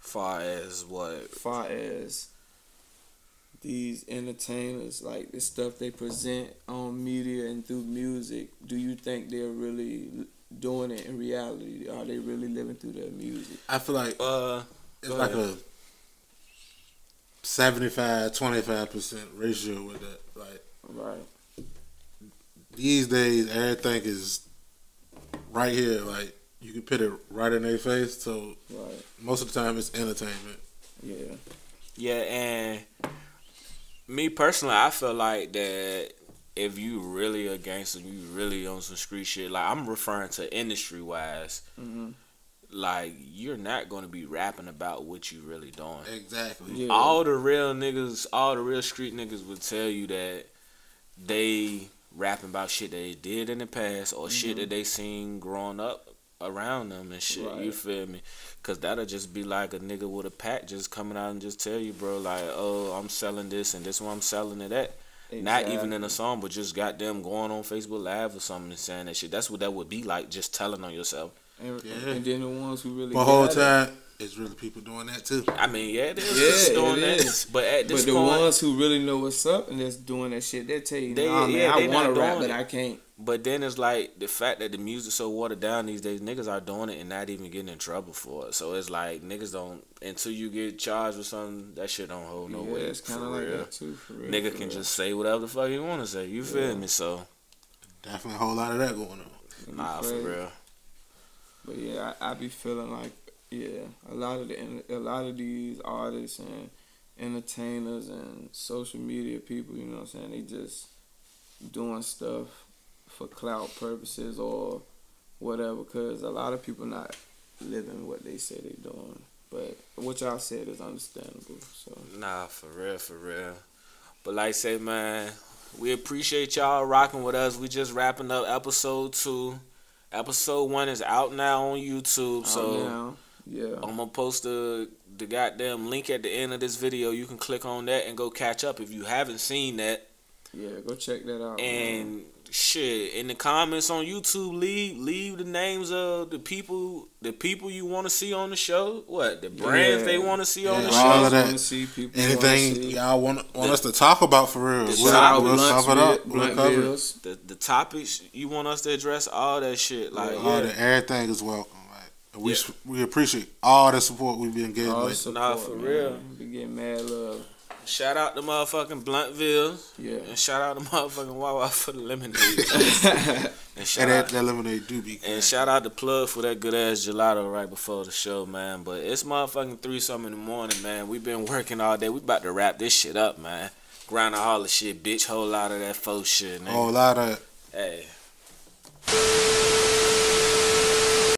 Far as what? far as these entertainers, like the stuff they present on media and through music, do you think they're really doing it in reality? Are they really living through their music? I feel like Uh, it's like ahead. a 75 25% ratio with that. Like Right. these days, everything is right here. Like you can put it right in their face. So Right. most of the time, it's entertainment. Yeah. yeah, and me personally, I feel like that if you really a gangster, you really on some street shit. Like I'm referring to industry wise. hmm Like you're not gonna be rapping about what you really doing. Exactly. Yeah. all the real niggas, all the real street niggas would tell you that they rapping about shit they did in the past or shit that they seen growing up around them and shit. You feel me? Cause that'll just be like a nigga with a pack just coming out and just tell you, bro, like, oh, I'm selling this and this one I'm selling it at. Not even in a song, but just goddamn going on Facebook Live or something and saying that shit. That's what that would be like, just telling on yourself. And, Yeah. and then the ones who really But whole got it- time, it's really people doing that too. I mean, yeah, it is. Yeah, It's doing it that. is. But at this But the point, ones who really know what's up and that's doing that shit, they tell you, They- nah, man, yeah, I want to not rap, doing but. I can't. But then it's like the fact that the music's so watered down these days, niggas are doing it and not even getting in trouble for it. So it's like niggas don't until you get charged with something, that shit don't hold no yeah, weight. it's kind for of like real. that too. For real, Nigga for can real. just say whatever the fuck he wanna say. You feel me? So Definitely a whole lot of that going on. It'd nah, for real. But yeah, I, I be feeling like yeah, a lot of the a lot of these artists and entertainers and social media people, you know what I'm saying? They just doing stuff for clout purposes or whatever. Cause a lot of people not living what they say they're doing. But what y'all said is understandable. So Nah, for real, for real. But like I say, man, we appreciate y'all rocking with us. We just wrapping up episode two. Episode one is out now on YouTube. So so now, yeah, I'm gonna post the the goddamn link at the end of this video. You can click on that and go catch up if you haven't seen that. yeah, go check that out. man. And shit, in the comments on YouTube, leave leave the names of the people the people you want to see on the show. What the brands Yeah. they want to see on Yeah. the all show. of that. See people Anything see. y'all want want us to talk about for real? The We'll, style we'll Blunts cover it up. We'll cover it. The the topics you want us to address, all that shit. Like All yeah. the, everything is welcome. Like, we Yeah. we appreciate all the support we've been getting. All Like, support, Nah, for man. real. We getting mad love. Shout out to motherfucking Bluntville. Yeah. And shout out to motherfucking Wawa for the lemonade. and shout and that, out that lemonade do be. and shout out to Plug for that good ass gelato right before the show, man. But it's motherfucking three something in the morning, man. we been working all day. We about to wrap this shit up, man. Grind all the shit, bitch. Whole lot of that faux shit, man. Whole lot of Hey.